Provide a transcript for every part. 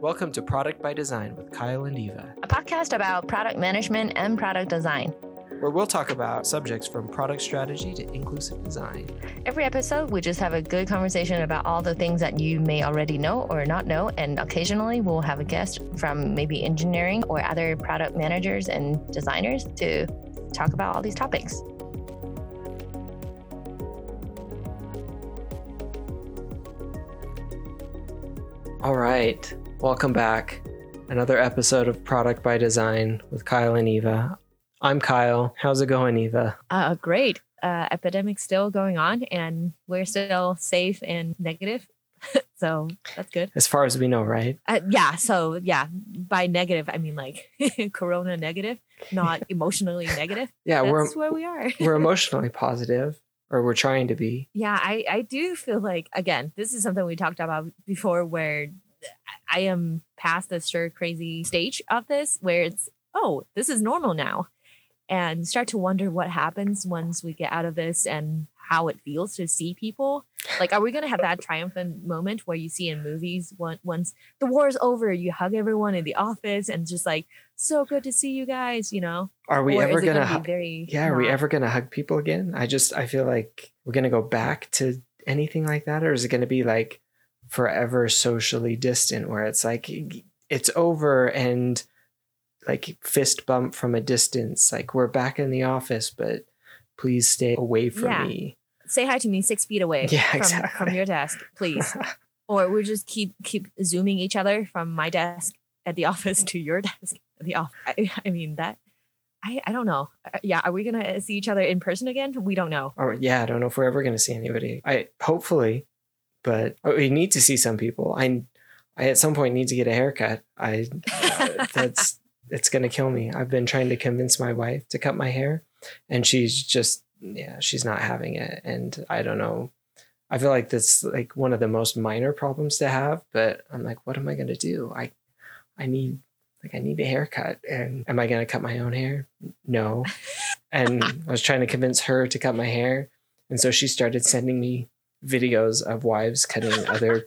Welcome to Product by Design with Kyle and Eva, a podcast about product management and product design. where we'll talk about subjects from product strategy to inclusive design. Every episode, we just have a good conversation about all the things that you may already know or not know. And occasionally, we'll have a guest from maybe engineering or other product managers and designers to talk about all these topics. All right, welcome back. Another episode of Product by Design with Kyle and Eva. I'm Kyle. How's it going, Eva? Uh, great. Uh, epidemic still going on, and we're still safe and negative. so that's good. As far as we know, right? Uh, yeah. So, yeah, by negative, I mean like corona negative, not emotionally negative. Yeah, That's we're where we are. we're emotionally positive, or we're trying to be. Yeah, I, I do feel like again, this is something we talked about before where I am past the stir crazy stage of this where it's oh, this is normal now. And start to wonder what happens once we get out of this and how it feels to see people. Like, are we gonna have that triumphant moment where you see in movies once once the war is over, you hug everyone in the office and just like so good to see you guys, you know? Are we Or ever gonna? be hu- very yeah, are we ever gonna hug people again? I just I feel like we're gonna go back to anything like that, or is it gonna be like forever socially distant, where it's like it's over and like fist bump from a distance, like we're back in the office, but please stay away from Yeah. me. say hi to me six feet away Yeah, from, exactly. from your desk, please. or we just keep keep zooming each other from my desk at the office to your desk at the office. I, I mean that. I, I don't know. Uh, Yeah, are we gonna see each other in person again? We don't know. Or yeah, I don't know if we're ever gonna see anybody. I hopefully, but oh, we need to see some people. I I at some point need to get a haircut. I uh, that's it's gonna kill me. I've been trying to convince my wife to cut my hair, and she's just yeah, she's not having it. And I don't know. I feel like that's like one of the most minor problems to have, but I'm like, what am I gonna do? I I need like I need a haircut, and am I gonna cut my own hair? No. And I was trying to convince her to cut my hair, and so she started sending me videos of wives cutting other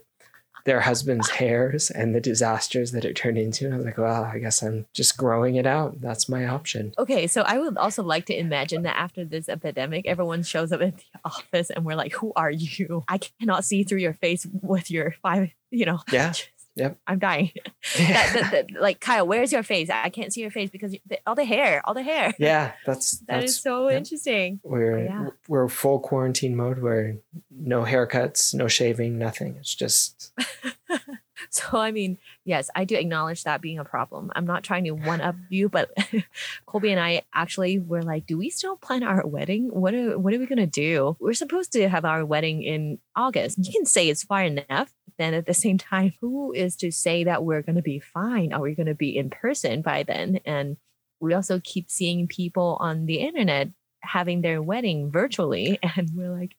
their husbands' hairs and the disasters that it turned into. And I was like, well, I guess I'm just growing it out. That's my option. Okay, so I would also like to imagine that after this epidemic, everyone shows up at the office and we're like, "Who are you? I cannot see through your face with your five, you know." Yeah. Yep. I'm dying. that, that, that- like Kyle, where's your face? I can't see your face because you- the, all the hair, all the hair. yeah, that's That that's is so interesting. we're yeah. we're full quarantine mode where no haircuts, no shaving, nothing. It's just So I mean, yes, I do acknowledge that being a problem. I'm not trying to one up you, but Colby and I actually were like, do we still plan our wedding? What are what are we gonna do? We're supposed to have our wedding in August. You can say it's far enough. But then at the same time, who is to say that we're gonna be fine? Are we gonna be in person by then? And we also keep seeing people on the internet having their wedding virtually, and we're like,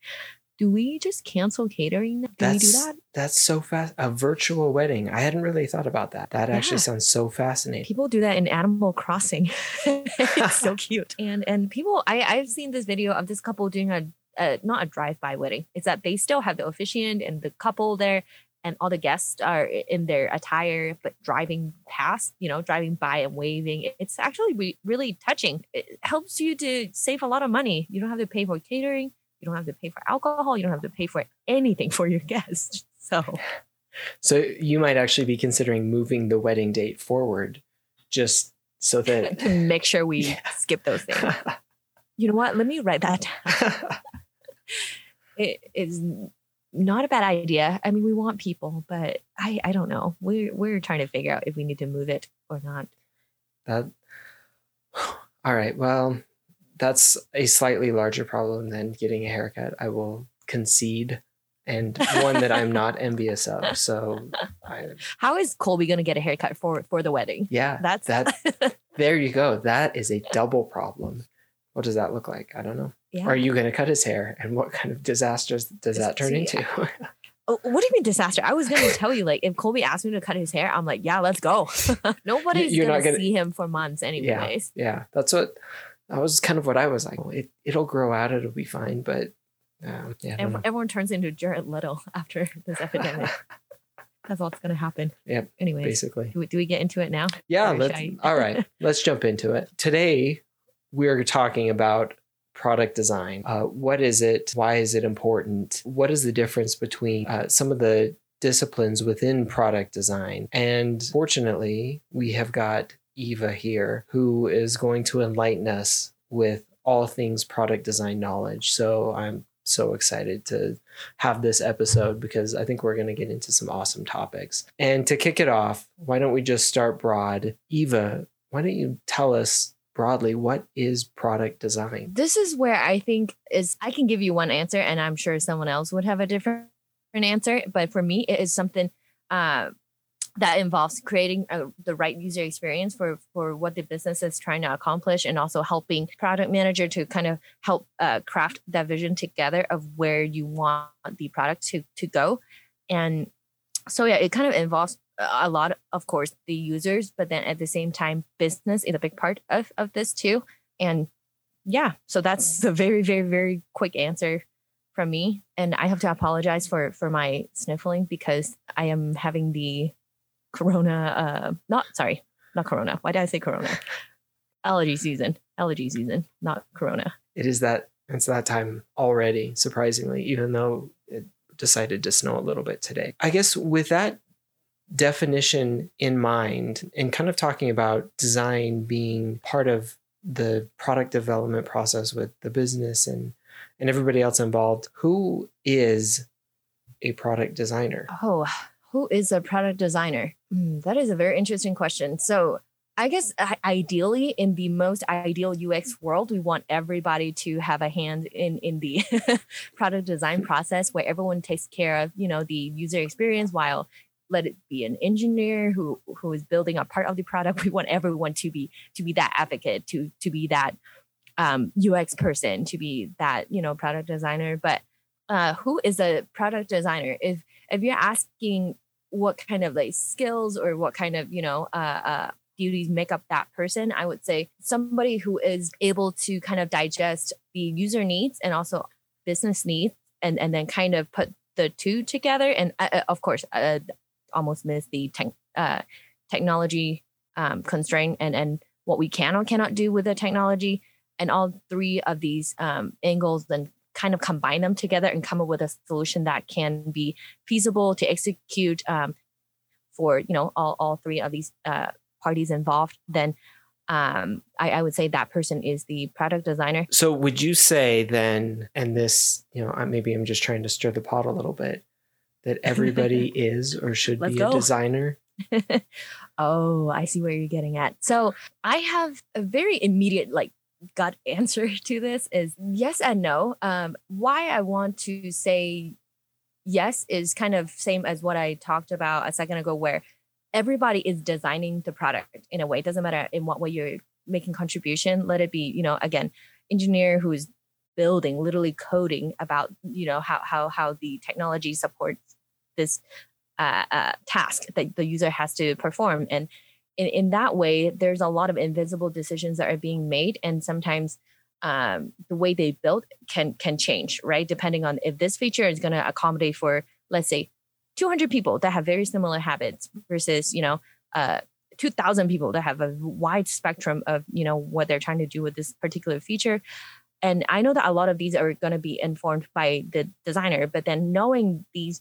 do we just cancel catering? Do we do that? that's so fast. A virtual wedding. I hadn't really thought about that. That actually sounds so fascinating. people do that in Animal Crossing. it's so cute. And and people, I I've seen this video of this couple doing a, a not a drive by wedding. It's that they still have the officiant and the couple there, and all the guests are in their attire, but driving past, you know, driving by and waving. It's actually re- really touching. It helps you to save a lot of money. You don't have to pay for catering. You don't have to pay for alcohol. You don't have to pay for anything for your guests. So So you might actually be considering moving the wedding date forward just so that to make sure we Yeah. skip those things. You know what? Let me write that down. It is not a bad idea. I mean, we want people, but I I don't know. We're we're trying to figure out if we need to move it or not. that All right. Well, that's a slightly larger problem than getting a haircut. I will concede and one that I'm not envious of. So I, How is Colby going to get a haircut for for the wedding? yeah, That's that there you go. That is a double problem. What does that look like? I don't know. yeah. Are you going to cut his hair? And what kind of disasters does that turn into? Oh, what do you mean disaster? I was going to tell you, like, if Colby asked me to cut his hair, I'm like, yeah, let's go. Nobody's You're gonna, gonna- see him for months, anyways. Yeah, yeah, that's what that was kind of what I was like. It, it'll grow out. It'll be fine. But um, yeah, I don't Ev- know. everyone turns into Jared Leto after this epidemic. That's all that's gonna happen. Yep, Anyways, basically. do we, do we get into it now? Yeah, let's, I- all right. Let's jump into it. Today, we're talking about product design. Uh, what is it? Why is it important? What is the difference between uh, some of the disciplines within product design? And fortunately, we have got Eva here who is going to enlighten us with all things product design knowledge. So I'm so excited to have this episode because I think we're going to get into some awesome topics. And to kick it off, why don't we just start broad? Eva, why don't you tell us broadly what is product design? This is where I think is I can give you one answer, and I'm sure someone else would have a different answer. But for me, it is something uh, that involves creating a, the right user experience for for what the business is trying to accomplish, and also helping product manager to kind of help uh, craft that vision together of where you want the product to to go. And so yeah, it kind of involves a lot, of course, the users, but then at the same time, business is a big part of of this too. And yeah, so that's the very, very, very quick answer from me. And I have to apologize for for my sniffling because I am having the corona uh not sorry, not corona. Why did I say corona? Allergy season. Allergy season, not corona. It is that it's that time already, surprisingly, even though it decided to snow a little bit today. I guess with that definition in mind and kind of talking about design being part of the product development process with the business and and everybody else involved, who is a product designer? Oh, who is a product designer? Hmm, that is a very interesting question. So, I guess ideally, in the most ideal UX world, we want everybody to have a hand in in the product design process, where everyone takes care of you know the user experience while let it be an engineer who who is building a part of the product. We want everyone to be to be that advocate, to to be that um, UX person, to be that you know product designer. But uh, who is a product designer? If if you're asking what kind of like skills or what kind of you know uh, uh, duties make up that person, I would say somebody who is able to kind of digest the user needs and also business needs, and and then kind of put the two together. And uh, uh, of course, uh, almost miss the tech, uh, technology um, constraint and and what we can or cannot do with the technology. And all three of these um, angles then kind of combine them together and come up with a solution that can be feasible to execute um, for you know all, all three of these uh, parties involved then um, I, I would say that person is the product designer So would you say then, and this, you know, I- maybe I'm just trying to stir the pot a little bit, that everybody is or should Let's be go. a designer? oh i see where you're getting at so i have a very immediate like gut answer to this is yes and no. Um, why i want to say yes is kind of same as what i talked about a second ago where everybody is designing the product in a way. It doesn't matter in what way you're making contribution. Let it be you know again engineer who's building literally coding about you know how how how the technology supports this uh, uh, task that the user has to perform. And in, in that way there's a lot of invisible decisions that are being made and sometimes um, the way they build can can change right? Depending on if this feature is going to accommodate for let's say 200 people that have very similar habits versus you know uh, 2000 people that have a wide spectrum of you know what they're trying to do with this particular feature. And i know that a lot of these are going to be informed by the designer but then knowing these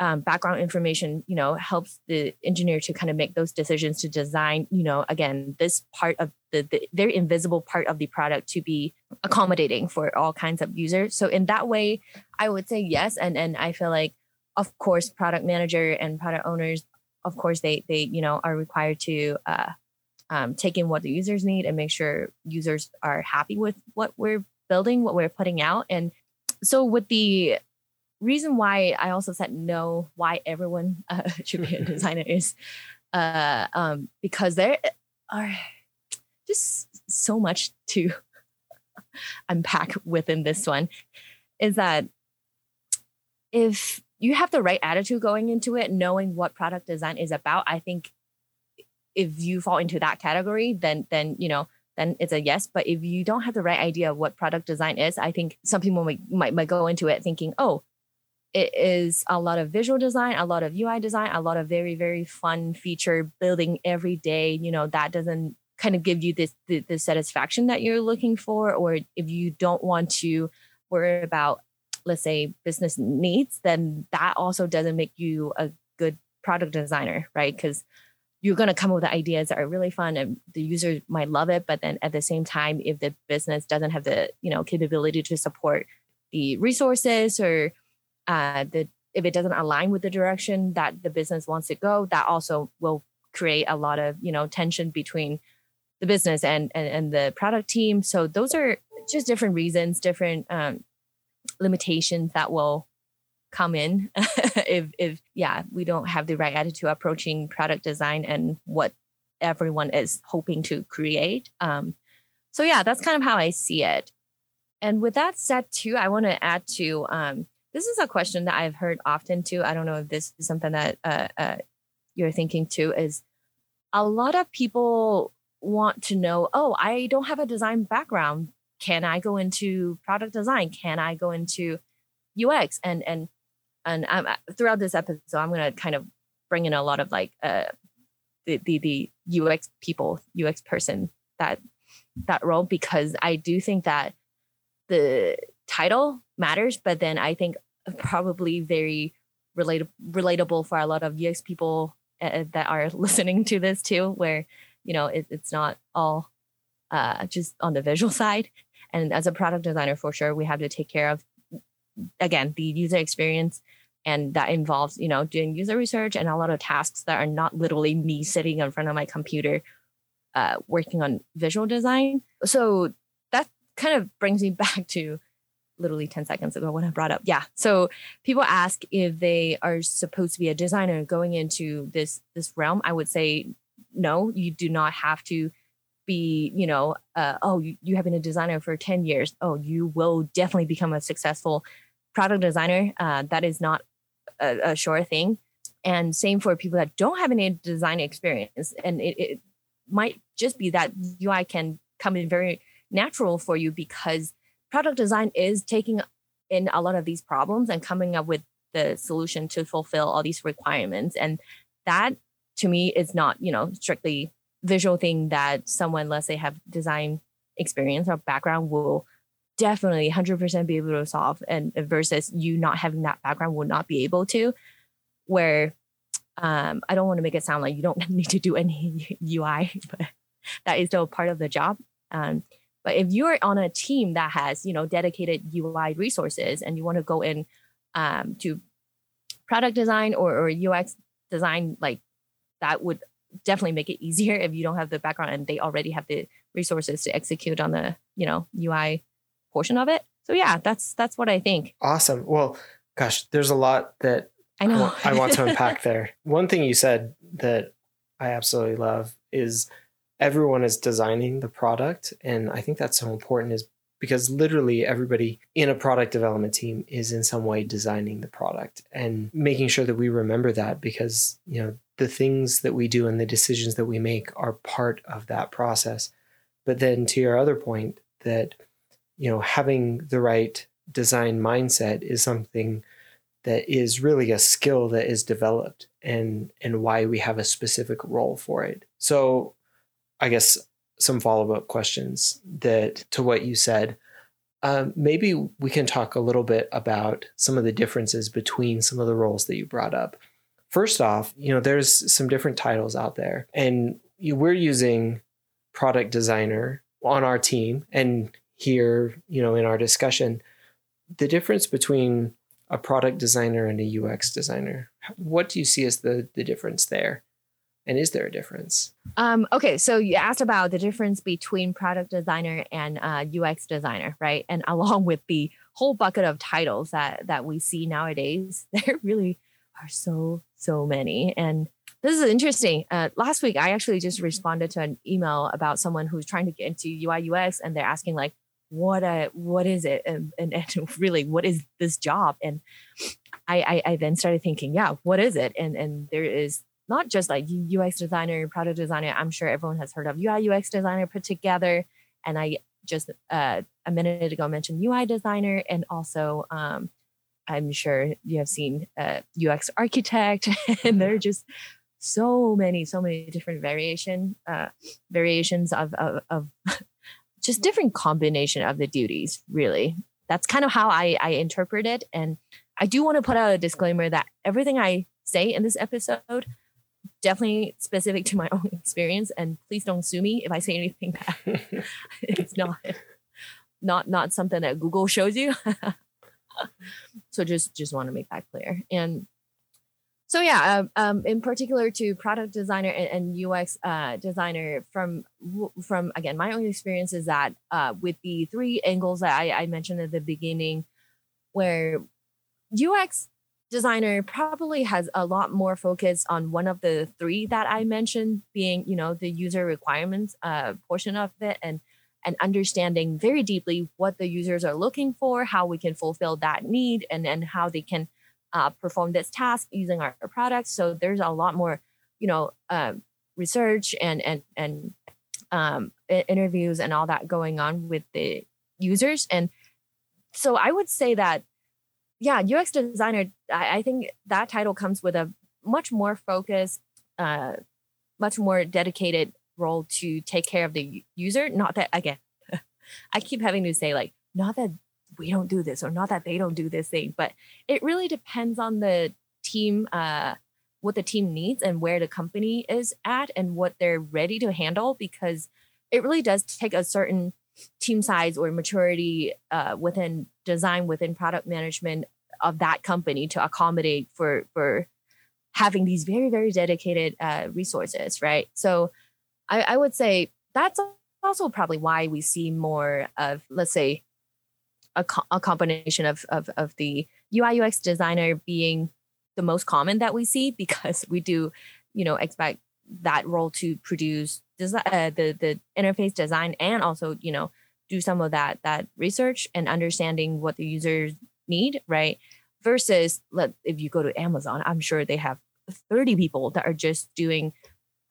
um, background information you know helps the engineer to kind of make those decisions to design you know again this part of the, the very invisible part of the product to be accommodating for all kinds of users. So in that way i would say yes. And and i feel like of course product manager and product owners of course they they you know are required to uh, um, take in what the users need and make sure users are happy with what we're building what we're putting out. And so with the reason why i also said no why everyone uh, should be a designer is uh, um, because there are just so much to unpack within this one is that if you have the right attitude going into it, knowing what product design is about, I think if you fall into that category, then then you know then it's a yes. But if you don't have the right idea of what product design is, I think some people might might, might go into it thinking, oh, it is a lot of visual design, a lot of UI design, a lot of very, very fun feature building every day. You know, that doesn't kind of give you this the, the satisfaction that you're looking for, or if you don't want to worry about, let's say, business needs, then that also doesn't make you a good product designer, right? Because you're going to come up with ideas that are really fun and the user might love it but then at the same time if the business doesn't have the you know capability to support the resources or uh, the if it doesn't align with the direction that the business wants to go that also will create a lot of you know tension between the business and and, and the product team. So those are just different reasons different um, limitations that will come in if if yeah we don't have the right attitude approaching product design and what everyone is hoping to create. Um so yeah that's kind of how i see it. And with that said too i want to add to um this is a question that i've heard often too. I don't know if this is something that uh, uh you're thinking too is a lot of people want to know oh i don't have a design background. Can i go into product design? Can i go into ux and and and I'm, throughout this episode, I'm going to kind of bring in a lot of like uh, the, the the UX people, UX person that that role because I do think that the title matters, but then I think probably very relatable relatable for a lot of UX people uh, that are listening to this too, where you know it, it's not all uh, just on the visual side. And as a product designer, for sure, we have to take care of again the user experience and that involves you know doing user research and a lot of tasks that are not literally me sitting in front of my computer uh, working on visual design so that kind of brings me back to literally 10 seconds ago when i brought up yeah so people ask if they are supposed to be a designer going into this this realm i would say no you do not have to be you know uh, oh you, you have been a designer for 10 years oh you will definitely become a successful product designer. Uh, that is not a, a, sure thing. And same for people that don't have any design experience. And it, it might just be that UI can come in very natural for you because product design is taking in a lot of these problems and coming up with the solution to fulfill all these requirements. And that to me is not, you know, strictly visual thing that someone, let's say, have design experience or background will definitely 100% be able to solve and versus you not having that background will not be able to where um, i don't want to make it sound like you don't need to do any ui but that is still part of the job um, but if you're on a team that has you know dedicated ui resources and you want to go in um, to product design or, or ux design like that would definitely make it easier if you don't have the background and they already have the resources to execute on the you know ui portion of it. So yeah, that's that's what I think. Awesome. Well, gosh, there's a lot that I know I want, I want to unpack there. One thing you said that I absolutely love is everyone is designing the product, and I think that's so important is because literally everybody in a product development team is in some way designing the product and making sure that we remember that because you know the things that we do and the decisions that we make are part of that process but then to your other point that you know, having the right design mindset is something that is really a skill that is developed and and why we have a specific role for it. So I guess some follow-up questions that to what you said. Um, maybe we can talk a little bit about some of the differences between some of the roles that you brought up. First off, you know, there's some different titles out there, and you, we're using product designer on our team, and here, you know, in our discussion, the difference between a product designer and a UX designer. What do you see as the the difference there? And is there a difference? Um, okay, so you asked about the difference between product designer and uh, UX designer, right? And along with the whole bucket of titles that that we see nowadays, there really are so so many. And this is interesting. Uh, last week, I actually just responded to an email about someone who's trying to get into UI UX, and they're asking like, what a what is it and, and, and really what is this job and I, I, I then started thinking yeah what is it and and there is not just like ux designer product designer i'm sure everyone has heard of ui ux designer put together and i just uh, a minute ago mentioned ui designer and also um, I'm sure you have seen uh, UX architect, and there are just so many, so many different variation uh, variations of, of, of just different combination of the duties. Really, that's kind of how I I interpret it. And I do want to put out a disclaimer that everything I say in this episode definitely specific to my own experience and please don't sue me if i say anything that it's not not not something that google shows you. So just just want to make that clear. And so yeah um, um, in particular to product designer and, and ux uh, designer from from again my own experience is that uh, with the three angles that I, I mentioned at the beginning where ux designer probably has a lot more focus on one of the three that I mentioned, being you know the user requirements uh, portion of it, and and understanding very deeply what the users are looking for, how we can fulfill that need, and and how they can uh, perform this task using our, our, products. So there's a lot more, you know, uh, research and and and um, interviews and all that going on with the users, and so I would say that yeah, UX designer, I, I, think that title comes with a much more focused, uh, much more dedicated role to take care of the user. Not that, again, I keep having to say, like, not that we don't do this or not that they don't do this thing, but it really depends on the team, uh, what the team needs and where the company is at and what they're ready to handle because it really does take a certain team size or maturity uh, within design within product management of that company to accommodate for for having these very very dedicated uh, resources right? So I, I would say that's also probably why we see more of let's say a, co- a combination of, of of the ui ux designer being the most common that we see because we do you know expect that role to produce design, uh, the the interface design and also you know do some of that that research and understanding what the users need right? Versus let if you go to amazon i'm sure they have 30 people that are just doing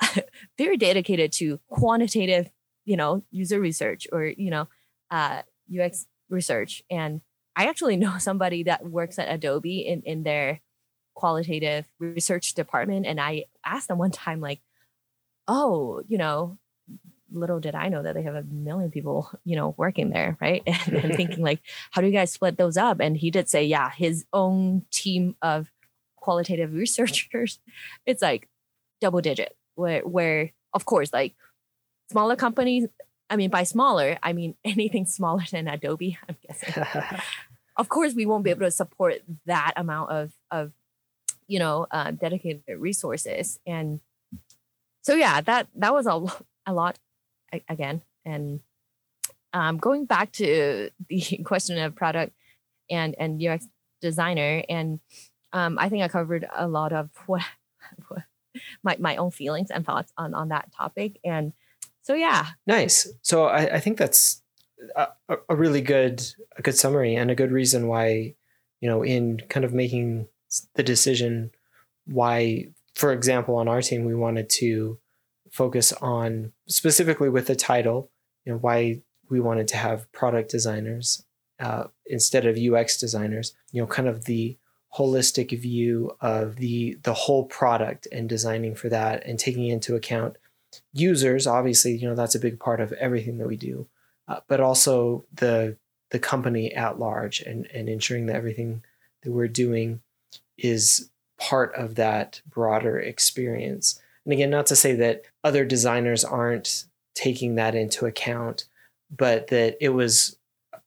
very dedicated to quantitative you know user research or you know uh, ux research. And i actually know somebody that works at adobe in in their qualitative research department. And i asked them one time like oh you know little did I know that they have a million people, you know, working there, right? And, and thinking like, how do you guys split those up? And he did say, yeah, his own team of qualitative researchers, it's like double digit. Where, where of course, like smaller companies, I mean, by smaller, I mean anything smaller than Adobe. I'm guessing. of course, we won't be able to support that amount of of you know uh, dedicated resources and so yeah that that was a, a lot again. And um, going back to the question of product and and UX designer, and um, I think I covered a lot of what, what my my own feelings and thoughts on on that topic. And so yeah, nice. So I, I think that's a, a really good a good summary and a good reason why you know in kind of making the decision why for example on our team we wanted to focus on specifically with the title, you know, why we wanted to have product designers uh, instead of UX designers. You know, kind of the holistic view of the the whole product and designing for that and taking into account users. Obviously, you know that's a big part of everything that we do, uh, but also the the company at large and and ensuring that everything that we're doing is part of that broader experience. And again, not to say that other designers aren't taking that into account, but that it was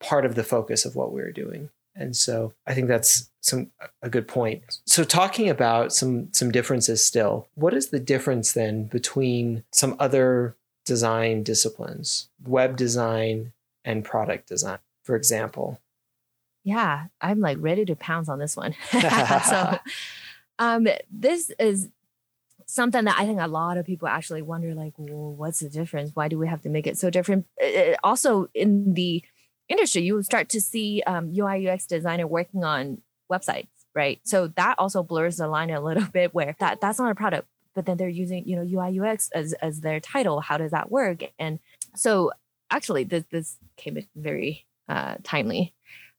part of the focus of what we were doing. And so I think that's some a good point. So talking about some some differences still, what is the difference then between some other design disciplines, web design and product design, for example? Yeah, I'm like ready to pounce on this one. so um this is something that I think a lot of people actually wonder like, well, what's the difference? Why do we have to make it so different? It, also, in the industry, you start to see um, UI UX designer working on websites, right? So that also blurs the line a little bit where that that's not a product, but then they're using you know UI UX as as their title. How does that work? And so actually, this this came in very uh, timely.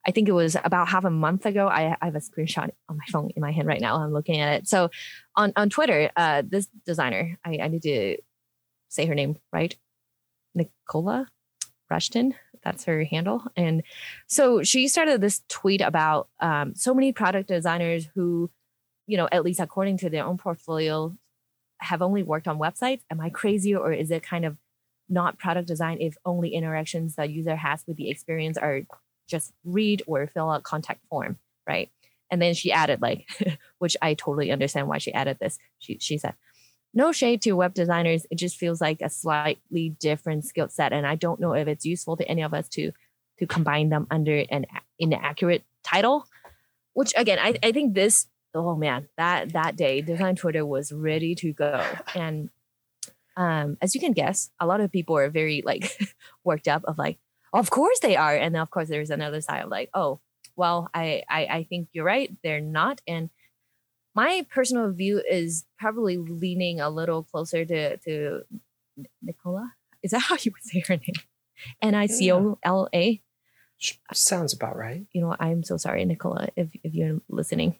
I think it was about half a month ago. I, I have a screenshot on my phone in my hand right now. I'm looking at it. So on, on Twitter, uh, this designer, I, I need to say her name right. Nicola Rushton. That's her handle. And so she started this tweet about um, so many product designers who, you know, at least according to their own portfolio, have only worked on websites. Am I crazy or is it kind of not product design if only interactions the user has with the experience are just read or fill out contact form, right? And then she added like, which I totally understand why she added this. She she said, no shade to web designers. It just feels like a slightly different skill set, and I don't know if it's useful to any of us to to combine them under an inaccurate title. Which again, I, I think this oh man, that that day, design Twitter was ready to go, and um, as you can guess, a lot of people are very like worked up of like, of course they are, and of course there's another side of like, oh, well, I I, I think you're right, they're not, and my personal view is probably leaning a little closer to to Nicola. Is that how you would say her name? N I C O L A. Sounds about right. You know, I'm so sorry, Nicola, if if you're listening.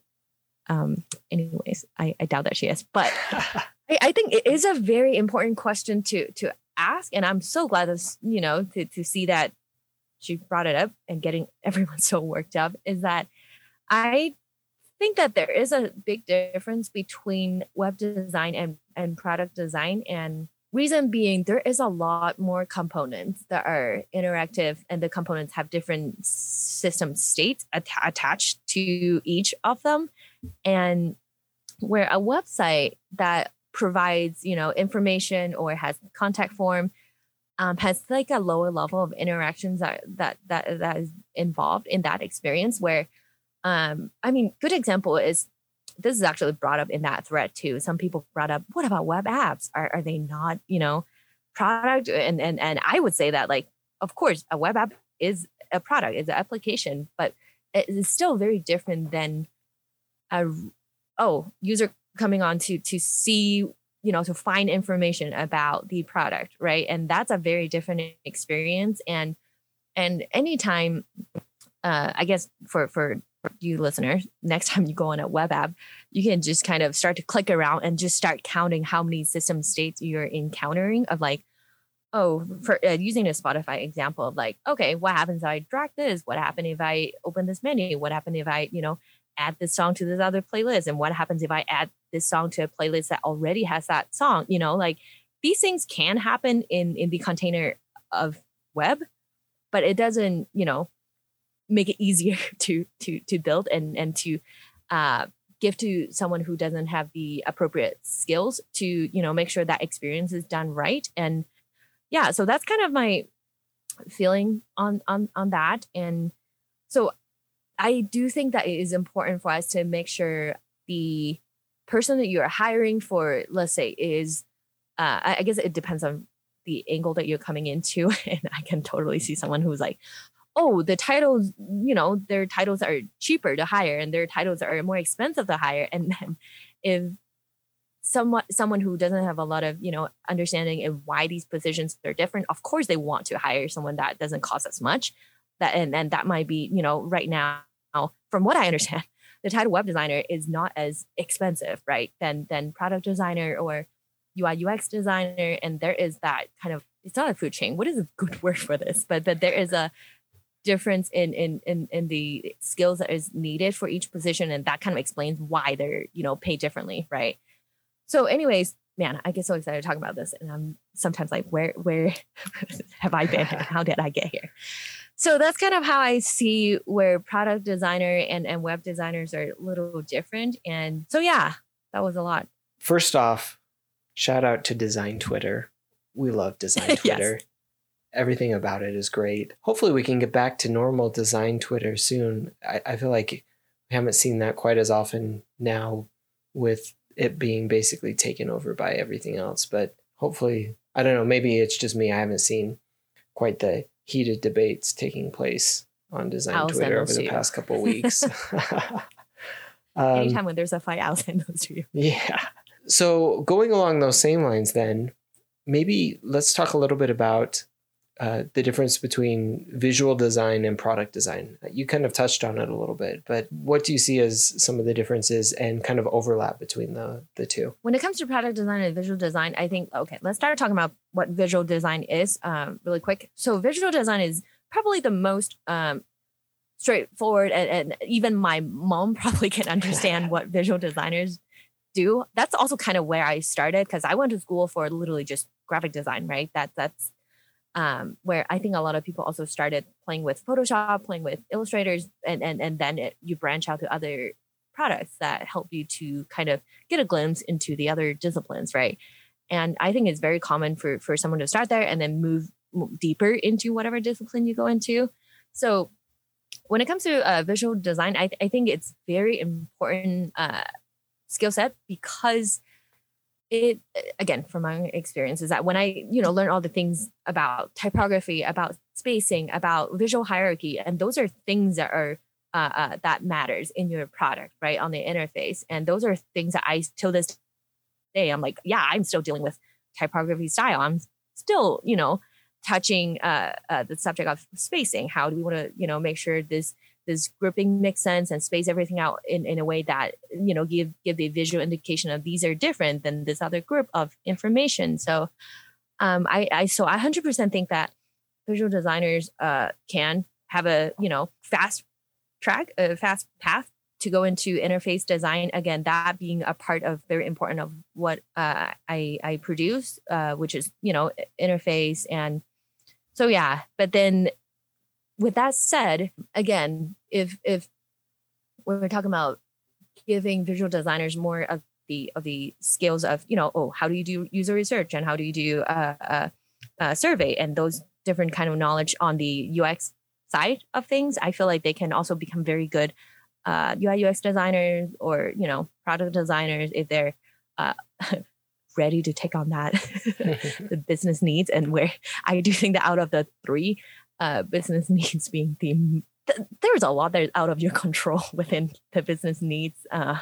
Um, anyways, I, I doubt that she is, but I, I think it is a very important question to to ask, and I'm so glad that you know to to see that she brought it up and getting everyone so worked up. Is that I think that there is a big difference between web design and, and product design. And reason being, there is a lot more components that are interactive, and the components have different system states at- attached to each of them. And where a website that provides, you know, information or has contact form um, has like a lower level of interactions that that that that is involved in that experience where um, I mean, good example is this is actually brought up in that thread too. Some people brought up, what about web apps? Are are they not, you know, product? And and and I would say that like, of course, a web app is a product, it's an application, but it is still very different than a oh user coming on to to see you know to find information about the product right and that's a very different experience and and anytime uh i guess for for you listeners, next time you go on a web app, you can just kind of start to click around and just start counting how many system states you're encountering of like, oh, for uh, using a Spotify example of like, okay, what happens if I drag this? What happened if I open this menu? What happened if I, you know, add this song to this other playlist? And what happens if I add this song to a playlist that already has that song? You know, like these things can happen in in the container of web, but it doesn't, you know, make it easier to to to build and and to uh, give to someone who doesn't have the appropriate skills to you know make sure that experience is done right and yeah so that's kind of my feeling on on on that and so i do think that it is important for us to make sure the person that you're hiring for let's say is uh, I guess it depends on the angle that you're coming into and i can totally see someone who's like oh, the titles, you know, their titles are cheaper to hire and their titles are more expensive to hire. And then if someone someone who doesn't have a lot of, you know, understanding of why these positions are different, of course they want to hire someone that doesn't cost as much. That and, and that might be, you know, right now, from what I understand, the title web designer is not as expensive, right? Than than product designer or UI UX designer. And there is that kind of it's not a food chain. What is a good word for this? But but there is a difference in, in in in the skills that is needed for each position and that kind of explains why they're you know paid differently right so anyways man i get so excited to talk about this and i'm sometimes like where where have i been how did i get here so that's kind of how i see where product designer and and web designers are a little different and so yeah that was a lot first off shout out to design twitter we love design twitter yes everything about it is great. Hopefully, we can get back to normal design Twitter soon. I, I feel like we haven't seen that quite as often now with it being basically taken over by everything else. But hopefully, I don't know, maybe it's just me. I haven't seen quite the heated debates taking place on design I'll Twitter over the past couple weeks. um, Anytime when there's a fight, I'll send those to you. Yeah. So going along those same lines, then maybe let's talk a little bit about uh, the difference between visual design and product design. You kind of touched on it a little bit, but what do you see as some of the differences and kind of overlap between the the two? When it comes to product design and visual design, I think okay, let's start talking about what visual design is um, really quick. So visual design is probably the most um, straightforward, and, and even my mom probably can understand what visual designers do. That's also kind of where I started because I went to school for literally just graphic design, right? That that's um, where I think a lot of people also started playing with Photoshop, playing with illustrators, and and and then it, you branch out to other products that help you to kind of get a glimpse into the other disciplines, right? And I think it's very common for for someone to start there and then move deeper into whatever discipline you go into. So when it comes to uh, visual design, I, I think it's very important uh, skill set because it again from my experience is that when i you know learn all the things about typography about spacing about visual hierarchy and those are things that are uh, uh, that matters in your product right on the interface. And those are things that i till this day i'm like yeah i'm still dealing with typography style. I'm still you know touching uh, uh the subject of spacing. How do we want to you know make sure this this grouping makes sense and space everything out in, in a way that you know give give the visual indication of these are different than this other group of information. So um i i so i 100% think that visual designers uh can have a you know fast track a fast path to go into interface design. Again that being a part of very important of what uh, i i produce uh, which is you know interface and so yeah. But then with that said, again, if if when we're talking about giving visual designers more of the of the skills of you know oh how do you do user research and how do you do a, a, a survey and those different kind of knowledge on the UX side of things, I feel like they can also become very good uh, UI UX designers or you know product designers if they're uh, ready to take on that the business needs and where I do think that out of the three uh, business needs being the th- there's a lot that's out of your control within the business needs uh,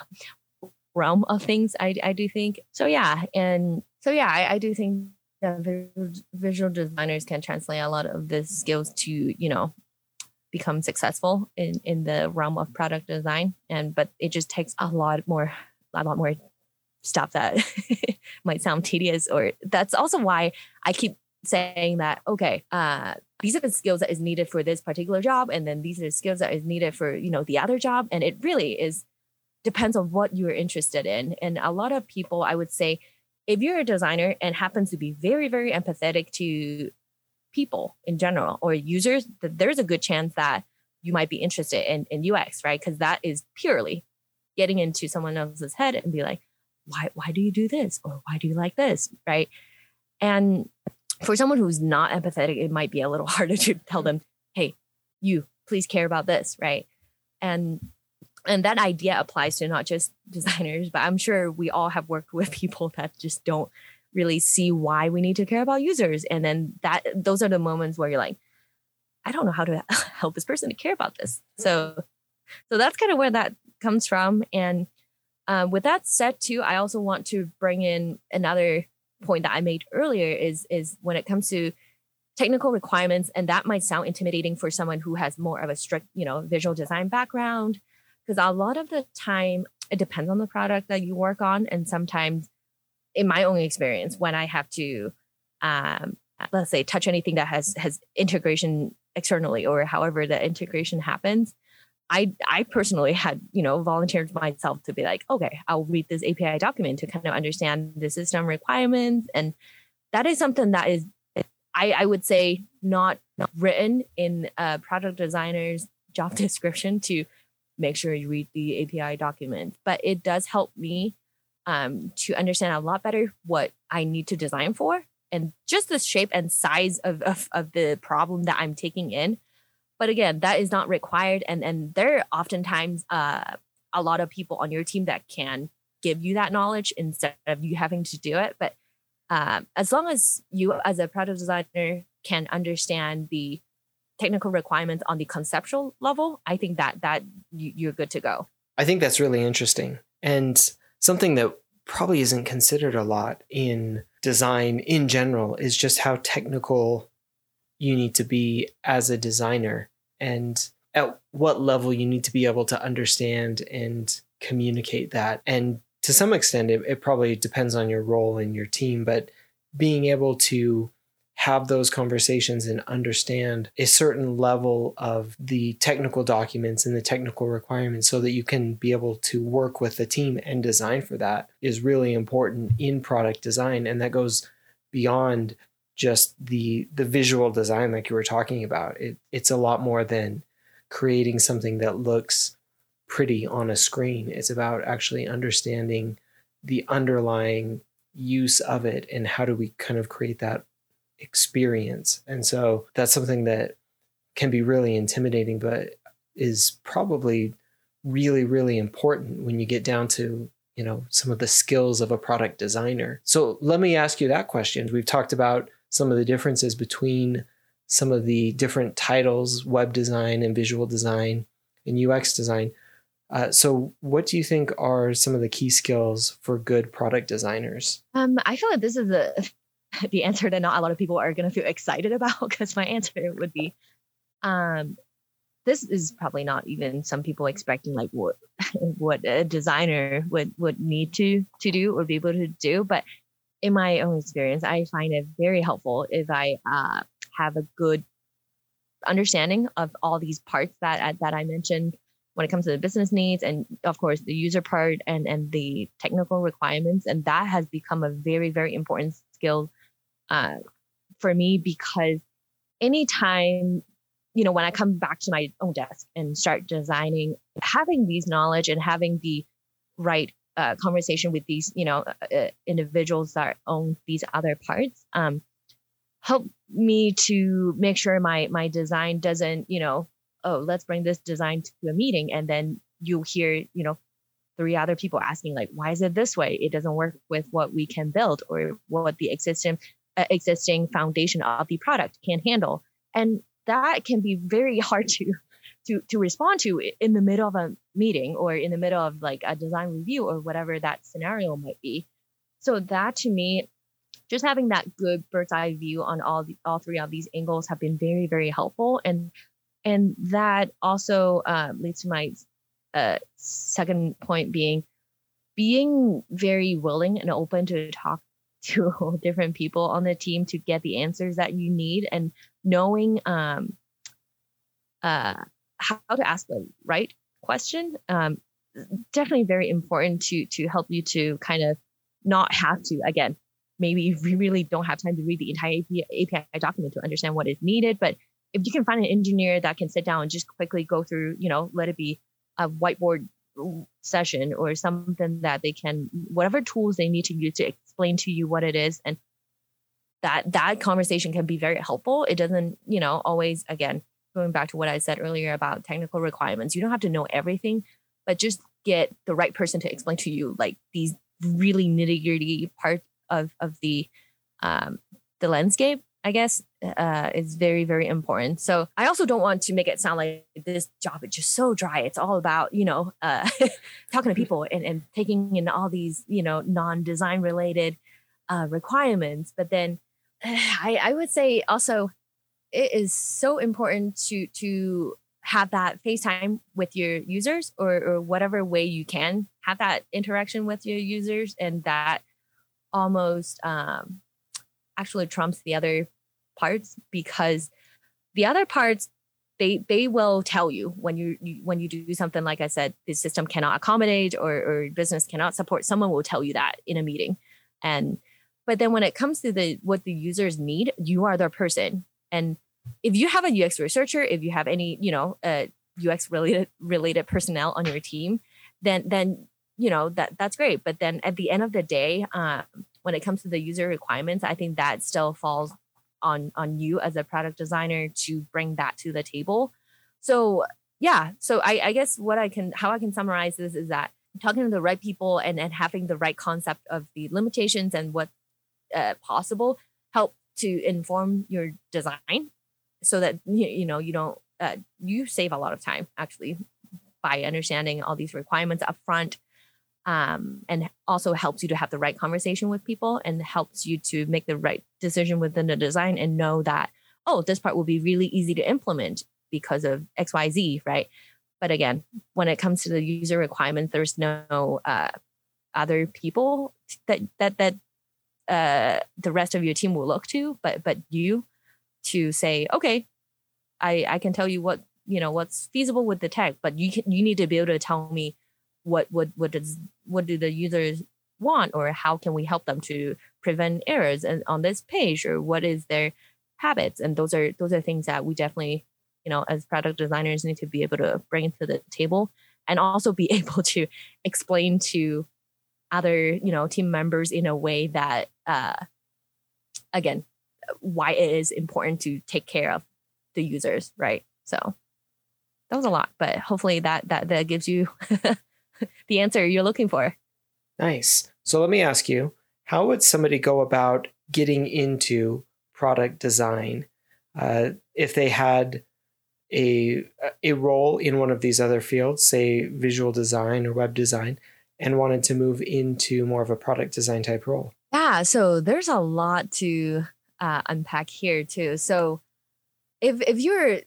realm of things. I I do think so. Yeah, and so yeah, I, I do think that visual, designers can translate a lot of the skills to you know become successful in in the realm of product design and but it just takes a lot more a lot more stuff that might sound tedious or that's also why i keep saying that okay uh these are the skills that is needed for this particular job and then these are the skills that is needed for you know the other job. And it really is depends on what you're interested in. And a lot of people i would say if you're a designer and happens to be very very empathetic to people in general or users that there's a good chance that you might be interested in, in ux right? Because that is purely getting into someone else's head and be like why why do you do this? Or why do you like this? Right? And for someone who's not empathetic, it might be a little harder to tell them, hey, you please care about this, right? And and that idea applies to not just designers, but I'm sure we all have worked with people that just don't really see why we need to care about users. And then that those are the moments where you're like, I don't know how to help this person to care about this. So so that's kind of where that comes from. And um, with that said, too, I also want to bring in another point that I made earlier is is when it comes to technical requirements, and that might sound intimidating for someone who has more of a strict, you know, visual design background, because a lot of the time it depends on the product that you work on, and sometimes, in my own experience, when I have to, um, let's say, touch anything that has has integration externally or however the integration happens, I I personally had you know volunteered myself to be like, okay, I'll read this API document to kind of understand the system requirements, and that is something that is I I would say not, not written in a product designer's job description to make sure you read the API document, but it does help me um, to understand a lot better what I need to design for and just the shape and size of, of, of the problem that I'm taking in but again, that is not required. And and there are oftentimes uh, a lot of people on your team that can give you that knowledge instead of you having to do it. But um, as long as you, as a product designer, can understand the technical requirements on the conceptual level, I think that that you, you're good to go. I think that's really interesting and something that probably isn't considered a lot in design in general is just how technical you need to be as a designer and at what level you need to be able to understand and communicate that. And to some extent, it, it probably depends on your role in your team, but being able to have those conversations and understand a certain level of the technical documents and the technical requirements so that you can be able to work with the team and design for that is really important in product design and that goes beyond just the the visual design like you were talking about it, it's a lot more than creating something that looks pretty on a screen it's about actually understanding the underlying use of it and how do we kind of create that experience. And so that's something that can be really intimidating, but is probably really, really important when you get down to you know some of the skills of a product designer. So let me ask you that question. We've talked about some of the differences between some of the different titles, web design and visual design and UX design. Uh, so, what do you think are some of the key skills for good product designers? Um, I feel like this is a the answer that not a lot of people are going to feel excited about because my answer would be um this is probably not even some people expecting like what what a designer would would need to to do or be able to do but in my own experience i find it very helpful if i uh, have a good understanding of all these parts that that i mentioned when it comes to the business needs and of course the user part and and the technical requirements and that has become a very very important skill uh, for me because anytime you know when i come back to my own desk and start designing having these knowledge and having the right uh, conversation with these you know uh, uh individuals that own these other parts um, help me to make sure my my design doesn't you know oh let's bring this design to a meeting and then you hear you know three other people asking like why is it this way it doesn't work with what we can build or what the existing existing foundation of the product can handle. And that can be very hard to to to respond to in the middle of a meeting or in the middle of like a design review or whatever that scenario might be. So that to me, just having that good bird's eye view on all the, all three of these angles have been very very helpful and and that also uh, leads to my uh, second point being being very willing and open to talk to different people on the team to get the answers that you need and knowing um, uh, how to ask the right question um, definitely very important to to help you to kind of not have to again maybe you really don't have time to read the entire API, API document to understand what is needed but if you can find an engineer that can sit down and just quickly go through you know let it be a whiteboard session or something that they can whatever tools they need to use to explain to you what it is and that that conversation can be very helpful. It doesn't you know always again going back to what i said earlier about technical requirements you don't have to know everything but just get the right person to explain to you like these really nitty gritty parts of of the um the landscape I guess, uh, is very, very important. So I also don't want to make it sound like this job is just so dry. It's all about, you know, uh, talking to people and, and taking in all these, you know, non-design related uh, requirements. But then I, I would say also it is so important to to have that FaceTime with your users or, or whatever way you can have that interaction with your users and that almost um, actually trumps the other parts because the other parts they they will tell you when you, you, when you do something like I said the system cannot accommodate or, or business cannot support someone will tell you that in a meeting. And but then when it comes to the what the users need you are their person and if you have a UX researcher if you have any you know uh, UX related related personnel on your team then then you know that that's great but then at the end of the day um, when it comes to the user requirements, I think that still falls on on you as a product designer to bring that to the table. So yeah, so I, I guess what I can how I can summarize this is that talking to the right people and, and having the right concept of the limitations and what uh, possible help to inform your design so that you know you don't uh, you save a lot of time actually by understanding all these requirements up front um, and also helps you to have the right conversation with people and helps you to make the right decision within the design and know that oh, this part will be really easy to implement because of XYZ, right? But again, when it comes to the user requirements, there's no uh, other people that that that uh, the rest of your team will look to, but but you to say, okay, I I can tell you what you know what's feasible with the tech, but you can, you need to be able to tell me what what what does what do the users want or how can we help them to prevent errors and on this page or what is their habits? And those are those are things that we definitely you know as product designers need to be able to bring to the table and also be able to explain to other you know team members in a way that uh again why it is important to take care of the users right? So that was a lot but hopefully that that that gives you the answer you're looking for. Nice. So let me ask you how would somebody go about getting into product design uh, if they had a a role in one of these other fields, say visual design or web design, and wanted to move into more of a product design type role? Yeah, so there's a lot to uh, unpack here too. So if if you're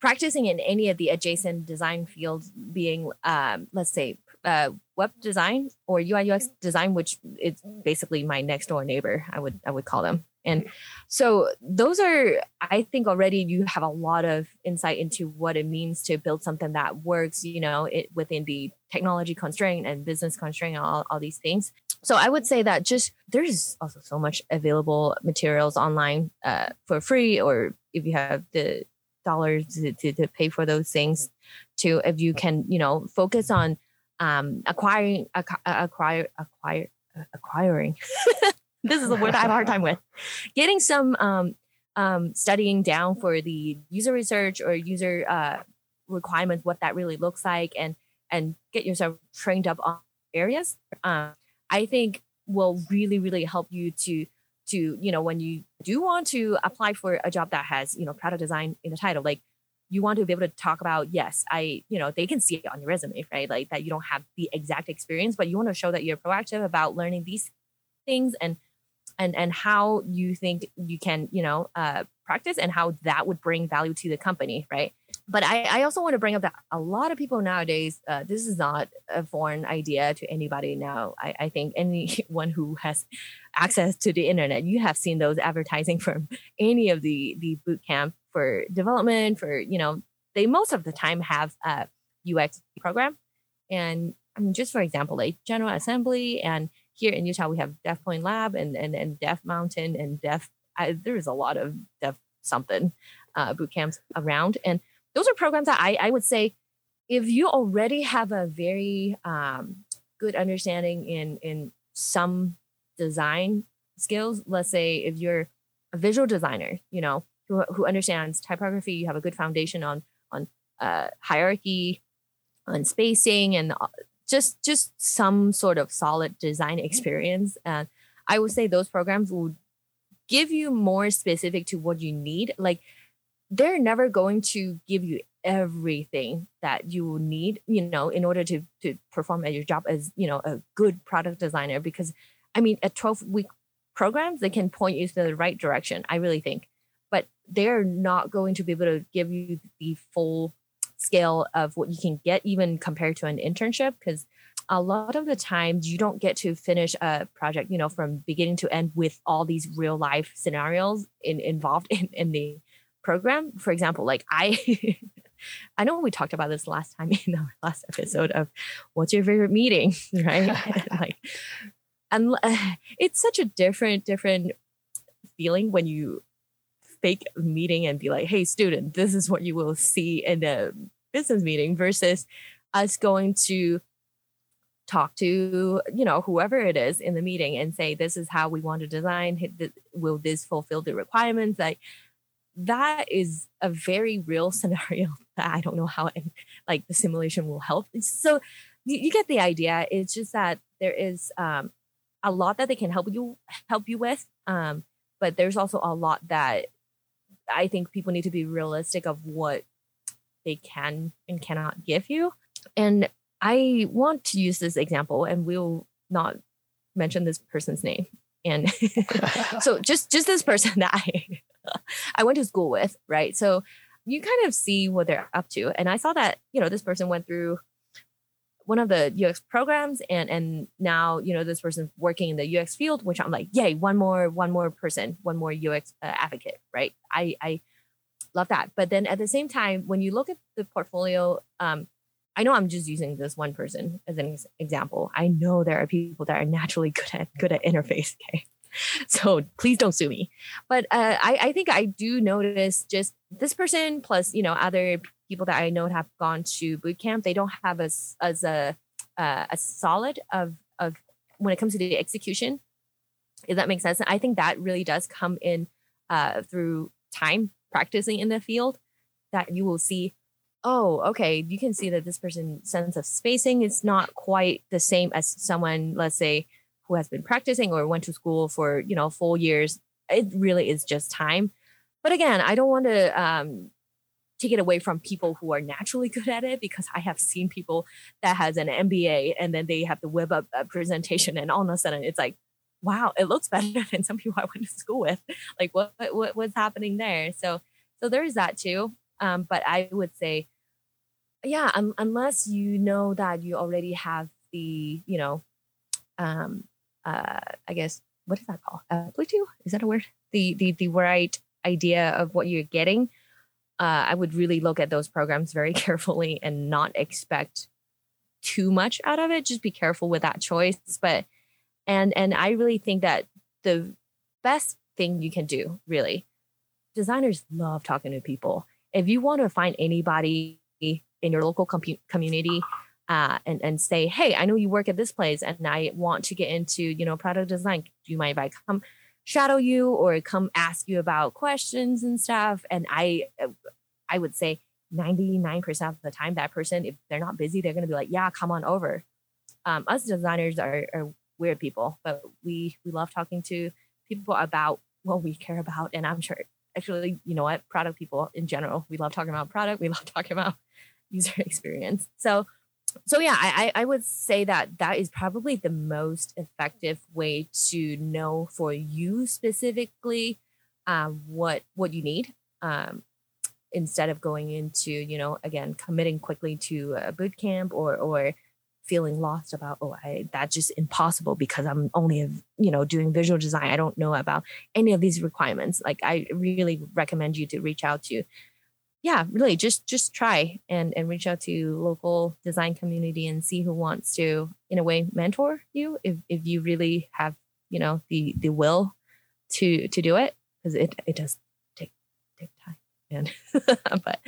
practicing in any of the adjacent design fields, being um, let's say uh, web design or UI UX design, which is basically my next door neighbor, I would I would call them. And so those are, I think already you have a lot of insight into what it means to build something that works, you know, it within the technology constraint and business constraint, all, all these things. So I would say that just there's also so much available materials online uh, for free, or if you have the dollars to, to, pay for those things, to if you can, you know, focus on um, acquiring, acquire, acquire, acquiring. this is the word I have a hard time with. Getting some um, um, studying down for the user research or user uh, requirements, what that really looks like, and and get yourself trained up on areas. Uh, I think will really really help you to to you know when you do want to apply for a job that has you know product design in the title, like you want to be able to talk about yes i you know they can see it on your resume right like that you don't have the exact experience but you want to show that you're proactive about learning these things and and and how you think you can you know uh, practice and how that would bring value to the company right? But I, I also want to bring up that a lot of people nowadays uh, this is not a foreign idea to anybody now I, I think anyone who has access to the internet you have seen those advertising from any of the the boot camp for development for you know they most of the time have a ux program. And I mean, just for example like general assembly and here in Utah, we have Dev Point Lab and and, and Dev Mountain and Dev. I, there's a lot of Dev something uh, boot camps around, and those are programs that I I would say if you already have a very um, good understanding in in some design skills. Let's say if you're a visual designer, you know who who understands typography, you have a good foundation on on uh, hierarchy, on spacing, and just just some sort of solid design mm-hmm. experience. And i would say those programs would give you more specific to what you need. Like they're never going to give you everything that you need you know in order to to perform at your job as you know a good product designer. Because i mean a 12 week programs they can point you to the right direction i really think. But they're not going to be able to give you the full scale of what you can get even compared to an internship because a lot of the times you don't get to finish a project you know from beginning to end with all these real life scenarios in, involved in, in the program. For example like i i know we talked about this last time in our last episode of what's your favorite meeting? Right? Like and uh, it's such a different different feeling when you fake meeting and be like, hey, student, this is what you will see in the business meeting versus us going to talk to you know whoever it is in the meeting and say this is how we want to design. Will this fulfill the requirements? Like that is a very real scenario. That i don't know how it, like the simulation will help. So you, you, get the idea. It's just that there is um, a lot that they can help you help you with um, but there's also a lot that I think people need to be realistic of what they can and cannot give you. And I want to use this example, and we'll not mention this person's name. And so just just this person that I I went to school with, right? So you kind of see what they're up to. And I saw that, you know, this person went through one of the UX programs and and now, you know, this person's working in the UX field, which I'm like, yay, one more, one more person, one more UX uh, advocate, right? I I love that. But then at the same time, when you look at the portfolio, um, I know I'm just using this one person as an example. I know there are people that are naturally good at good at interface. Okay. So please don't sue me. But uh, I, I think I do notice just this person plus, you know, other people that I know have gone to boot camp, they don't have as as a uh, a solid of of when it comes to the execution. If that makes sense. I think that really does come in uh, through time practicing in the field that you will see oh, okay, you can see that this person's sense of spacing is not quite the same as someone, let's say, who has been practicing or went to school for, you know, four years. It really is just time. But again, I don't want to um, take it away from people who are naturally good at it because I have seen people that has an MBA and then they have to whip up a presentation and all of a sudden it's like, wow, it looks better than some people I went to school with. Like what, what what's happening there? So so there is that too. Um, but I would say yeah um, unless you know that you already have the you know um uh i guess what is that called? Uh bluetooth? Is that a word? The the the right idea of what you're getting. Uh i would really look at those programs very carefully and not expect too much out of it. Just be careful with that choice. But and and i really think that the best thing you can do really designers love talking to people. If you want to find anybody in your local com- community uh, and and say, hey, I know you work at this place, and I want to get into you know product design. Do you mind if I come shadow you or come ask you about questions and stuff? And I uh, I would say 99% of the time that person if they're not busy they're going to be like yeah come on over um, us designers are, are weird people but we we love talking to people about what we care about and i'm sure actually you know what product people in general we love talking about product we love talking about user experience. So, so yeah, I, I would say that that is probably the most effective way to know for you specifically uh, what what you need. Um, instead of going into you know again committing quickly to a boot camp or or feeling lost about oh I that's just impossible because I'm only you know doing visual design I don't know about any of these requirements like I really recommend you to reach out to yeah, really just just try and and reach out to local design community and see who wants to in a way mentor you if if you really have you know the the will to to do it because it it does take take time and but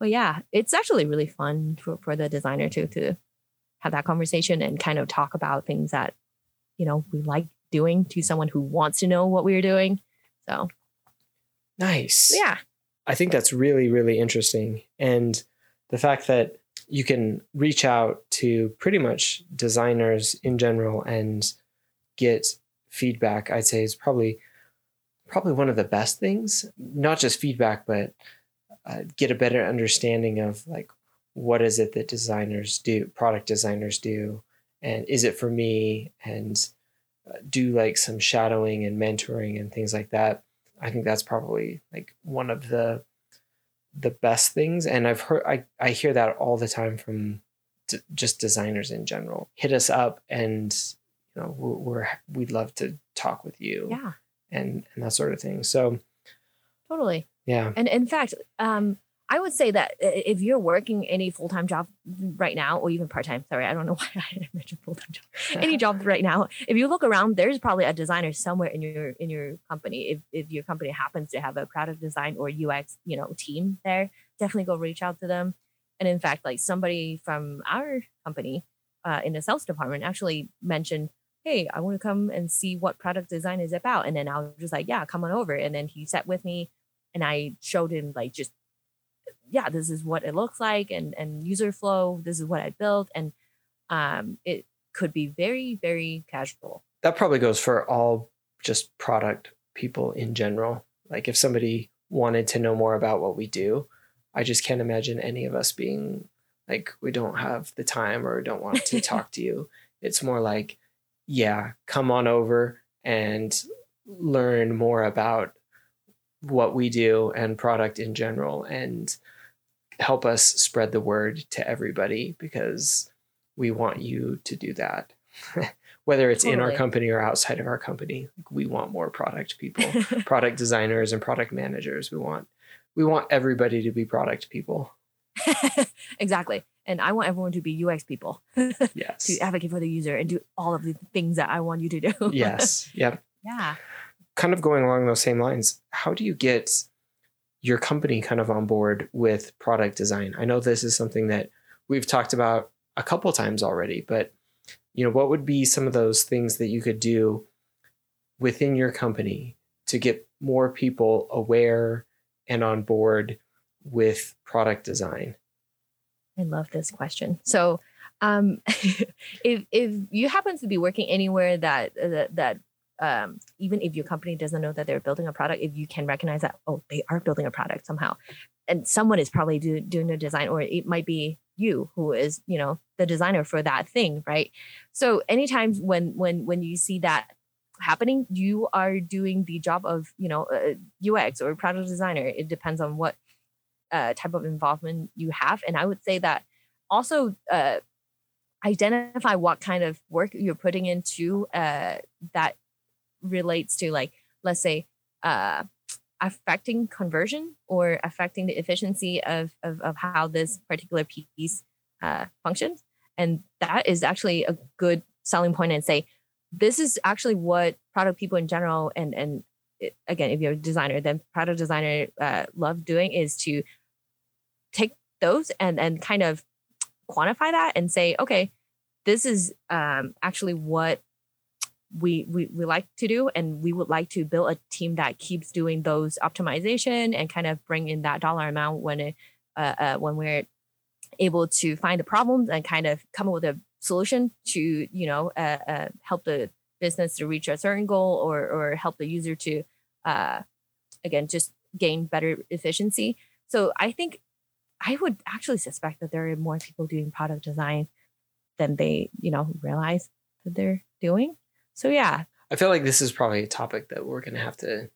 but yeah it's actually really fun for, for the designer to to have that conversation and kind of talk about things that you know we like doing to someone who wants to know what we're doing so. Nice. Yeah I think that's really, really interesting. And the fact that you can reach out to pretty much designers in general and get feedback, I'd say is probably probably one of the best things. Not just feedback, but uh, get a better understanding of like what is it that designers do, product designers do, and is it for me? And uh, do like some shadowing and mentoring and things like that. I think that's probably like one of the the best things and I've heard I I hear that all the time from d- just designers in general. Hit us up and you know we're, we're we'd love to talk with you. Yeah. And and that sort of thing. So totally. Yeah. And in fact, um I would say that if you're working any full time job right now, or even part time, sorry, I don't know why I mentioned full time job, any job right now. If you look around, there's probably a designer somewhere in your in your company. If if your company happens to have a product design or UX, you know, team there, definitely go reach out to them. And in fact, like somebody from our company uh, in the sales department actually mentioned, "Hey, I want to come and see what product design is about." And then I was just like, "Yeah, come on over." And then he sat with me, and I showed him like just yeah, this is what it looks like and and user flow. This is what I built, and um, it could be very very casual. That probably goes for all just product people in general. Like if somebody wanted to know more about what we do, I just can't imagine any of us being like we don't have the time or don't want to talk to you. It's more like, yeah, come on over and learn more about what we do and product in general and help us spread the word to everybody because we want you to do that. Whether it's totally. in our company or outside of our company, we want more product people, product designers and product managers. We want we want everybody to be product people. exactly. And I want everyone to be UX people. yes. To advocate for the user and do all of the things that I want you to do. yes. Yep. Yeah. Kind of going along those same lines, how do you get your company kind of on board with product design? I know this is something that we've talked about a couple times already, but you know, what would be some of those things that you could do within your company to get more people aware and on board with product design? I love this question. So, um, if if you happen to be working anywhere that that, that um, even if your company doesn't know that they're building a product, if you can recognize that oh they are building a product somehow, and someone is probably do, doing the design, or it might be you who is you know the designer for that thing, right? So anytime when when when you see that happening, you are doing the job of you know uh, UX or product designer. It depends on what uh, type of involvement you have, and I would say that also uh, identify what kind of work you're putting into uh, that relates to like let's say uh, affecting conversion or affecting the efficiency of, of, of how this particular piece uh, functions. And that is actually a good selling point and say this is actually what product people in general and and it, again if you're a designer then product designer uh, love doing is to take those and and kind of quantify that and say okay this is um, actually what we, we we like to do and we would like to build a team that keeps doing those optimization and kind of bring in that dollar amount when it uh, uh, when we're able to find the problems and kind of come up with a solution to you know uh, uh, help the business to reach a certain goal or or help the user to uh, again just gain better efficiency. So i think i would actually suspect that there are more people doing product design than they you know realize that they're doing so yeah i feel like this is probably a topic that we're going to have to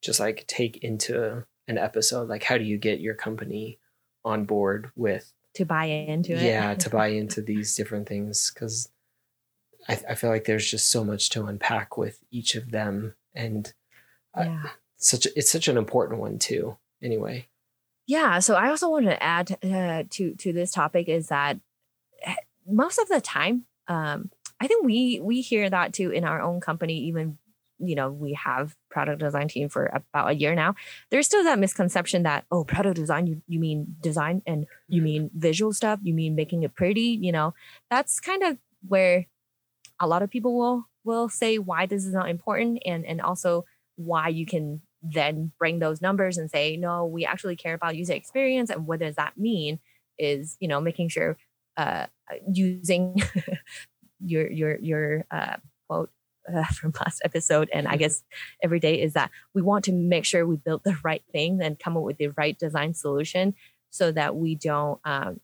just like take into an episode like how do you get your company on board with to buy into it. Yeah, to buy into these different things because I, I, feel like there's just so much to unpack with each of them, and yeah. uh, such it's such an important one too. Anyway. Yeah. So I also wanted to add uh, to to this topic is that eh, most of the time, um, I think we we hear that too in our own company, even you know we have product design team for about a year now. There's still that misconception that oh product design you, you mean design and you mm-hmm. mean visual stuff you mean making it pretty you know? That's kind of where a lot of people will will say why this is not important and and also why you can then bring those numbers and say no we actually care about user experience and what does that mean? is you know making sure uh using your your your uh quote uh, from last episode and i mm-hmm. guess every day is that we want to make sure we build the right thing and come up with the right design solution so that we don't um,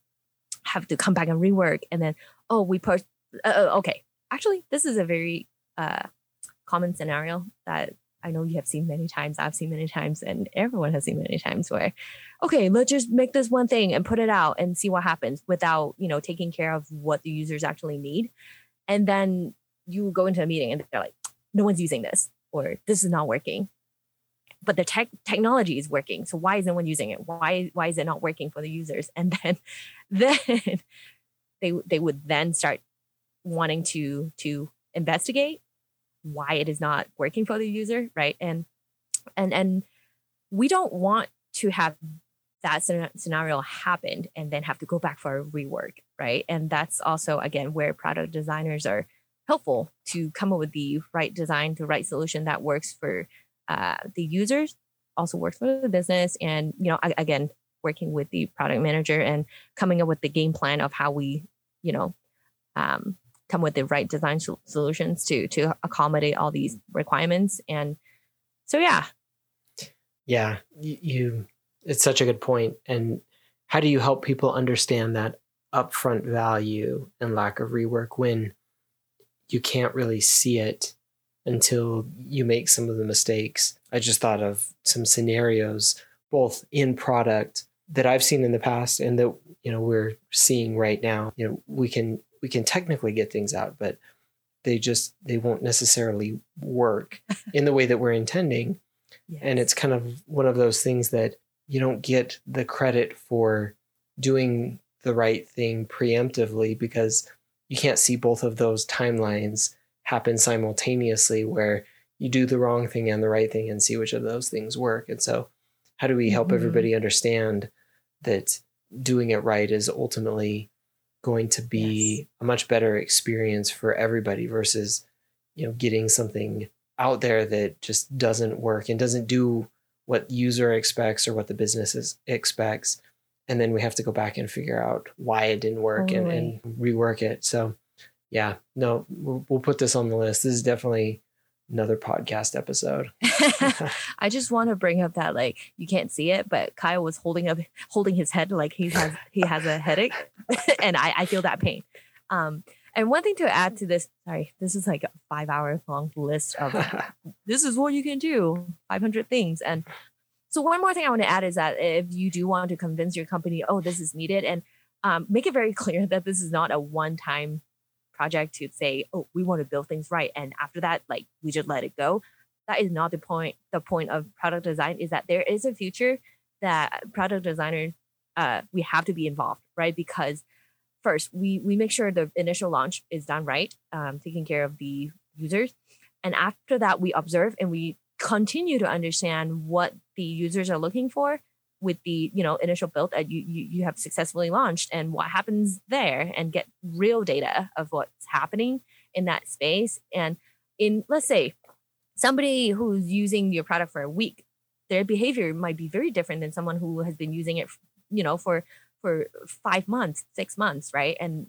have to come back and rework and then oh we put uh, uh, okay actually this is a very uh, common scenario that i know you have seen many times i've seen many times and everyone has seen many times where okay let's just make this one thing and put it out and see what happens without you know taking care of what the users actually need and then you go into a meeting and they're like, no one's using this or this is not working. But the tech technology is working. So why isn't one using it? Why why is it not working for the users? And then then they they would then start wanting to to investigate why it is not working for the user, right? And and and we don't want to have that scenario happened and then have to go back for a rework, right? And that's also again where product designers are helpful to come up with the right design, the right solution that works for uh, the users, also works for the business, and you know, again, working with the product manager and coming up with the game plan of how we, you know, um, come with the right design solutions to to accommodate all these requirements. And so, yeah, yeah, you. It's such a good point. And how do you help people understand that upfront value and lack of rework when you can't really see it until you make some of the mistakes. I just thought of some scenarios, both in product that I've seen in the past and that you know we're seeing right now. You know, we can we can technically get things out, but they just they won't necessarily work in the way that we're intending. Yes. And it's kind of one of those things that you don't get the credit for doing the right thing preemptively because you can't see both of those timelines happen simultaneously where you do the wrong thing and the right thing and see which of those things work. And so, how do we help Mhm. everybody understand that doing it right is ultimately going to be Yes. a much better experience for everybody versus, you know, getting something out there that just doesn't work and doesn't do what the user expects or what the business is, expects. And then we have to go back and figure out why it didn't work and, and rework it. So, yeah, no, we'll, we'll put this on the list. This is definitely another podcast episode. I just want to bring up that like you can't see it, but Kyle was holding up holding his head like he has he has a headache, and I I feel that pain. Um, and one thing to add to this, sorry, this is like a five hour long list of this is what you can do 500 things. And so one more thing i want to add is that if you do want to convince your company oh this is needed and um, make it very clear that this is not a one time project to say oh we want to build things right and after that like we just let it go. That is not the point the point of product design is that there is a future that product designers uh, we have to be involved right? Because first we we make sure the initial launch is done right um, taking care of the users. And after that we observe and we continue to understand what the users are looking for with the you know initial build that you, you you have successfully launched and what happens there and get real data of what's happening in that space. And in let's say somebody who's using your product for a week their behavior might be very different than someone who has been using it you know for for five months six months right? And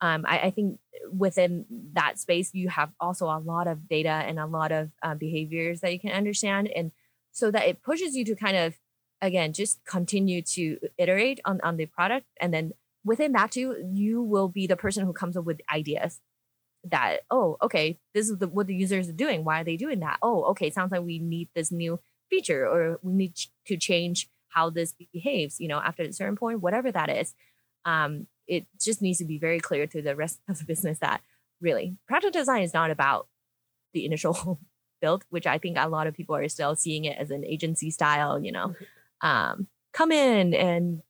um, I, I think within that space you have also a lot of data and a lot of uh, behaviors that you can understand. And so that it pushes you to kind of again just continue to iterate on, on the product. And then within that too you will be the person who comes up with ideas that oh okay this is the, what the users are doing. Why are they doing that? Oh okay sounds like we need this new feature or we need to change how this behaves you know after a certain point whatever that is um, it just needs to be very clear to the rest of the business that really product design is not about the initial build which i think a lot of people are still seeing it as an agency style you know um, come in and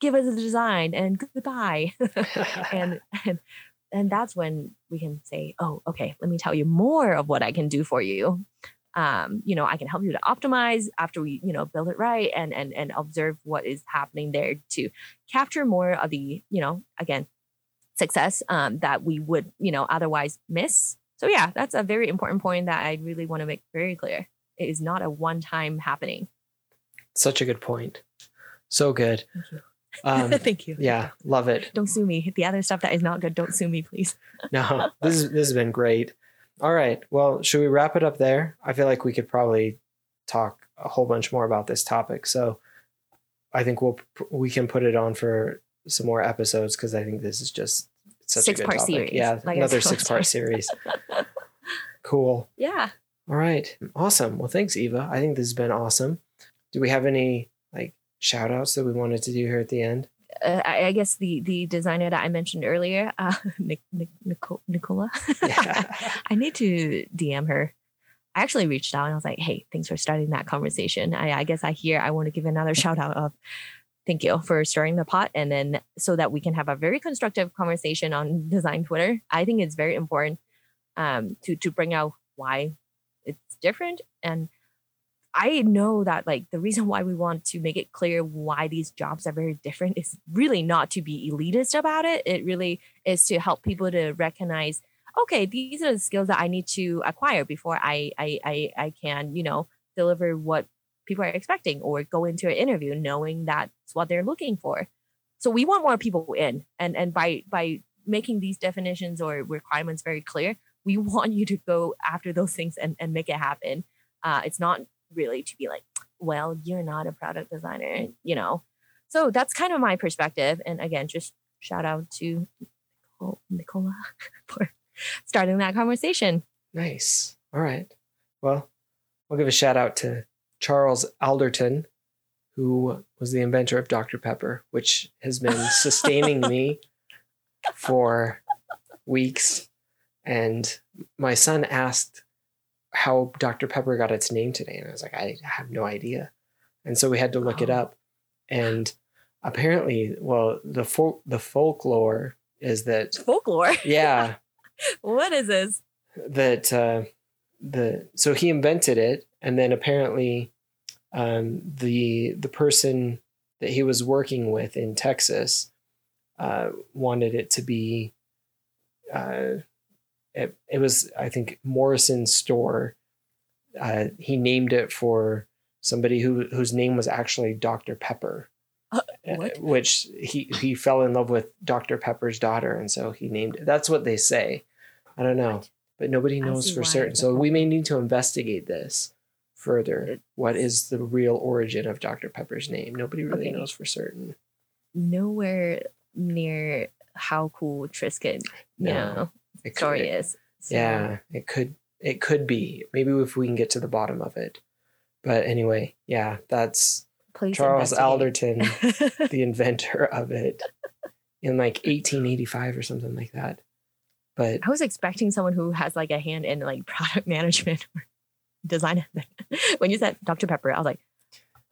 give us a design and goodbye. And and and that's when we can say oh okay let me tell you more of what i can do for you um, you know i can help you to optimize after we you know build it right and and and observe what is happening there to capture more of the you know again success um, that we would you know otherwise miss so yeah that's a very important point that i really want to make very clear it is not a one time happening Such a good point. So good. Thank you. Um, thank you yeah, love it. don't sue me the other stuff that is not good don't sue me please No, this is this has been great. All right. Well, should we wrap it up there? I feel like we could probably talk a whole bunch more about this topic. So I think we'll we can put it on for some more episodes because I think this is just such a good Six-part topic. series, Yeah, like another six part series. Cool. yeah All right. Awesome. Well, thanks, Eva. I think this has been awesome. Do we have any like shout outs that we wanted to do here at the end? Uh, I, guess the the designer that I mentioned earlier, uh, Nic- Nic- Nico- Nicola. Yeah. I need to DM her. I actually reached out and I was like, "Hey, thanks for starting that conversation. I, I guess I hear I want to give another shout out of thank you for stirring the pot, and then so that we can have a very constructive conversation on design Twitter. I think it's very important um, to to bring out why it's different and I know that like the reason why we want to make it clear why these jobs are very different is really not to be elitist about it. It really is to help people to recognize, okay, these are the skills that I need to acquire before I I I, I can, you know, deliver what people are expecting or go into an interview knowing that's what they're looking for. So we want more people in. And and by by making these definitions or requirements very clear, we want you to go after those things and, and make it happen. Uh, it's not really to be like, well, you're not a product designer, you know. So that's kind of my perspective. And again, just shout out to Nicola for starting that conversation. Nice. All right. Well, we'll give a shout out to Charles Alderton, who was the inventor of Dr. Pepper, which has been sustaining me for weeks. And my son asked how Dr. Pepper got its name today. And I was like, I have no idea. And so we had to look it Oh. up. And apparently, well, the folk the folklore is that Folklore. yeah, what is this? that uh, the so he invented it, and then apparently um, the the person that he was working with in Texas uh, wanted it to be. Uh, it, it was I think Morrison's store. Uh, he named it for somebody who whose name was actually Dr. Pepper. Uh, uh. Which he he fell in love with Dr. Pepper's daughter, and so he named it. That's what they say. I don't know, but nobody knows for certain. So we may need to investigate this further. What is the real origin of Dr. Pepper's name? Nobody really Okay. knows for certain. Nowhere near how cool Trisket, you know, It could- story is. So, Yeah, it could it could be. Maybe if we can get to the bottom of it. But anyway, yeah, that's Please Charles. Alderton, the inventor of it in like 1885 or something like that. But I was expecting someone who has like a hand in like product management or design. when you said Dr. Pepper, I was like,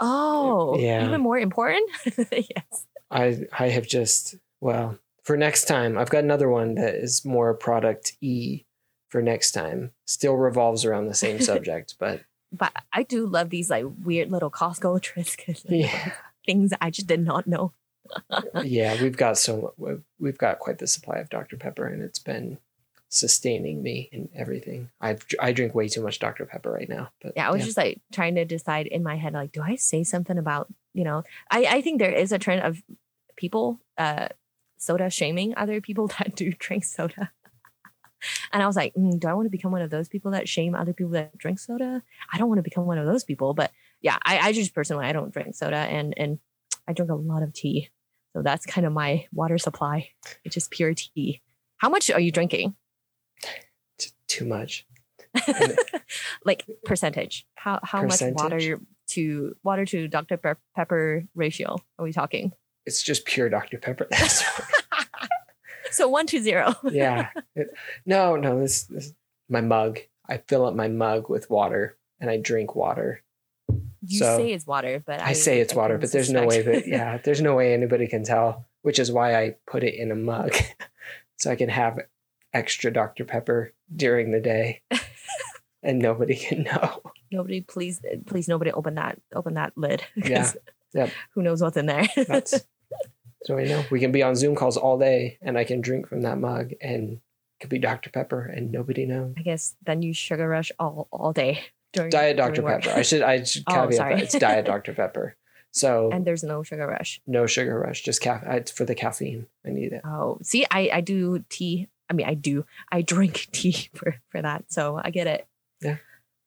oh, Yeah. even more important. yes. I I have just well, for next time, I've got another one that is more product E for next time. Still revolves around the same subject, but But I do love these like weird little Costco Trisket yeah. things I just did not know. yeah, we've got so we've got quite the supply of Dr Pepper, and it's been sustaining me and everything. I I drink way too much Dr Pepper right now, but Yeah, I was just like trying to decide in my head, like, do I say something about, you know, I, I think there is a trend of people uh soda shaming other people that do drink soda. And I was like, mm, do I want to become one of those people that shame other people that drink soda? I don't want to become one of those people. But yeah, I, I just personally I don't drink soda and and I drink a lot of tea. So that's kind of my water supply. It's just pure tea. How much are you drinking? t- too much. like percentage. How how much water to water to Dr. Pepper ratio are we talking? It's just pure Dr Pepper. So one two zero. yeah. It- no, no. This, this my mug. I fill up my mug with water, and I drink water. You So, say it's water, but I, say it's water, but there's no way that yeah, there's no way anybody can tell, which is why I put it in a mug so I can have extra Dr. Pepper during the day and nobody can know. nobody please please nobody open that open that lid. Yeah. Yep. Who knows what's in there? That's so know we can be on Zoom calls all day and I can drink from that mug and it could be Dr. Pepper and nobody knows. I guess then you sugar rush all all day during Diet Dr. during. Pepper. I should I should Oh, caveat sorry. that it's Diet Dr. Pepper. So and there's no sugar rush. no sugar rush, just caffeine uh, for the caffeine. I need it. Oh, see, I I do tea. I mean, I do. I drink tea for for that, so I get it. Yeah.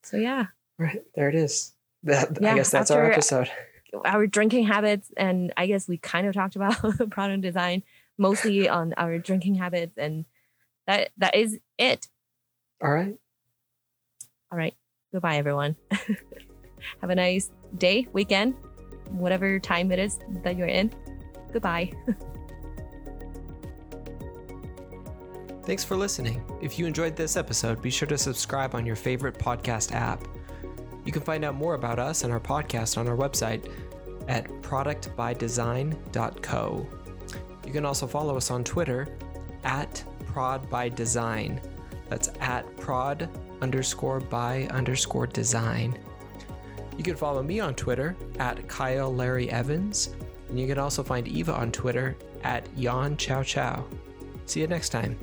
So yeah, Right there it is. That, I guess that's our episode. Our drinking habits, and I guess we kind of talked about product design, mostly on our drinking habits, and that that is it. All right. All right, goodbye, everyone. Have a nice day, weekend, whatever time it is that you're in. Goodbye. Thanks for listening. If you enjoyed this episode, be sure to subscribe on your favorite podcast app. You can find out more about us and our podcast on our website at productbydesign.co. You can also follow us on Twitter at prodbydesign. That's at prod underscore by underscore design. You can follow me on Twitter at Kyle Larry Evans, and you can also find Eva on Twitter at Yon Chow Chow. See you next time.